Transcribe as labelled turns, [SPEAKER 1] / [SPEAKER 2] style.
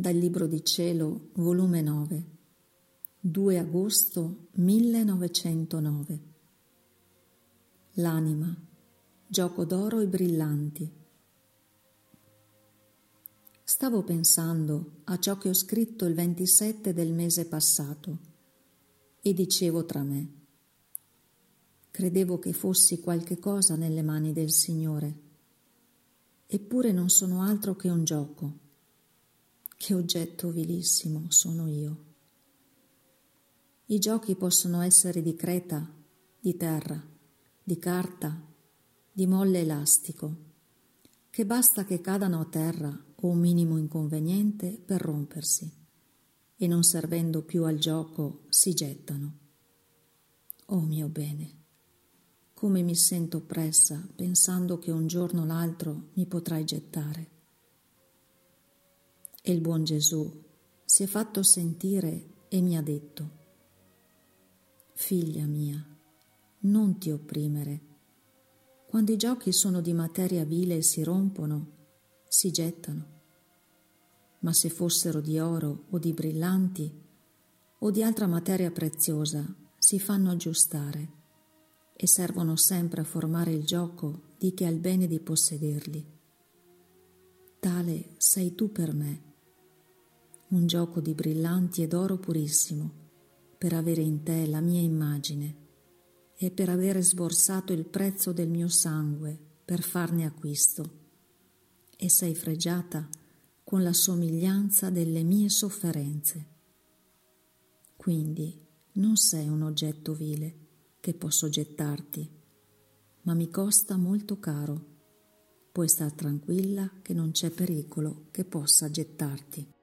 [SPEAKER 1] Dal Libro di Cielo, volume 9, 2 agosto 1909. L'anima, gioco d'oro e brillanti. Stavo pensando a ciò che ho scritto il 27 del mese passato e dicevo tra me, credevo che fossi qualche cosa nelle mani del Signore, eppure non sono altro che un gioco che oggetto vilissimo sono io. I giochi possono essere di creta, di terra, di carta, di molle elastico, che basta che cadano a terra o un minimo inconveniente per rompersi e non servendo più al gioco si gettano. Oh mio bene, come mi sento oppressa pensando che un giorno o l'altro mi potrai gettare. E il buon Gesù si è fatto sentire e mi ha detto, Figlia mia, non ti opprimere. Quando i giochi sono di materia vile e si rompono, si gettano. Ma se fossero di oro o di brillanti o di altra materia preziosa, si fanno aggiustare e servono sempre a formare il gioco di chi ha il bene di possederli. Tale sei tu per me un gioco di brillanti ed oro purissimo, per avere in te la mia immagine e per avere sborsato il prezzo del mio sangue per farne acquisto, e sei fregiata con la somiglianza delle mie sofferenze. Quindi non sei un oggetto vile che posso gettarti, ma mi costa molto caro. Puoi star tranquilla che non c'è pericolo che possa gettarti.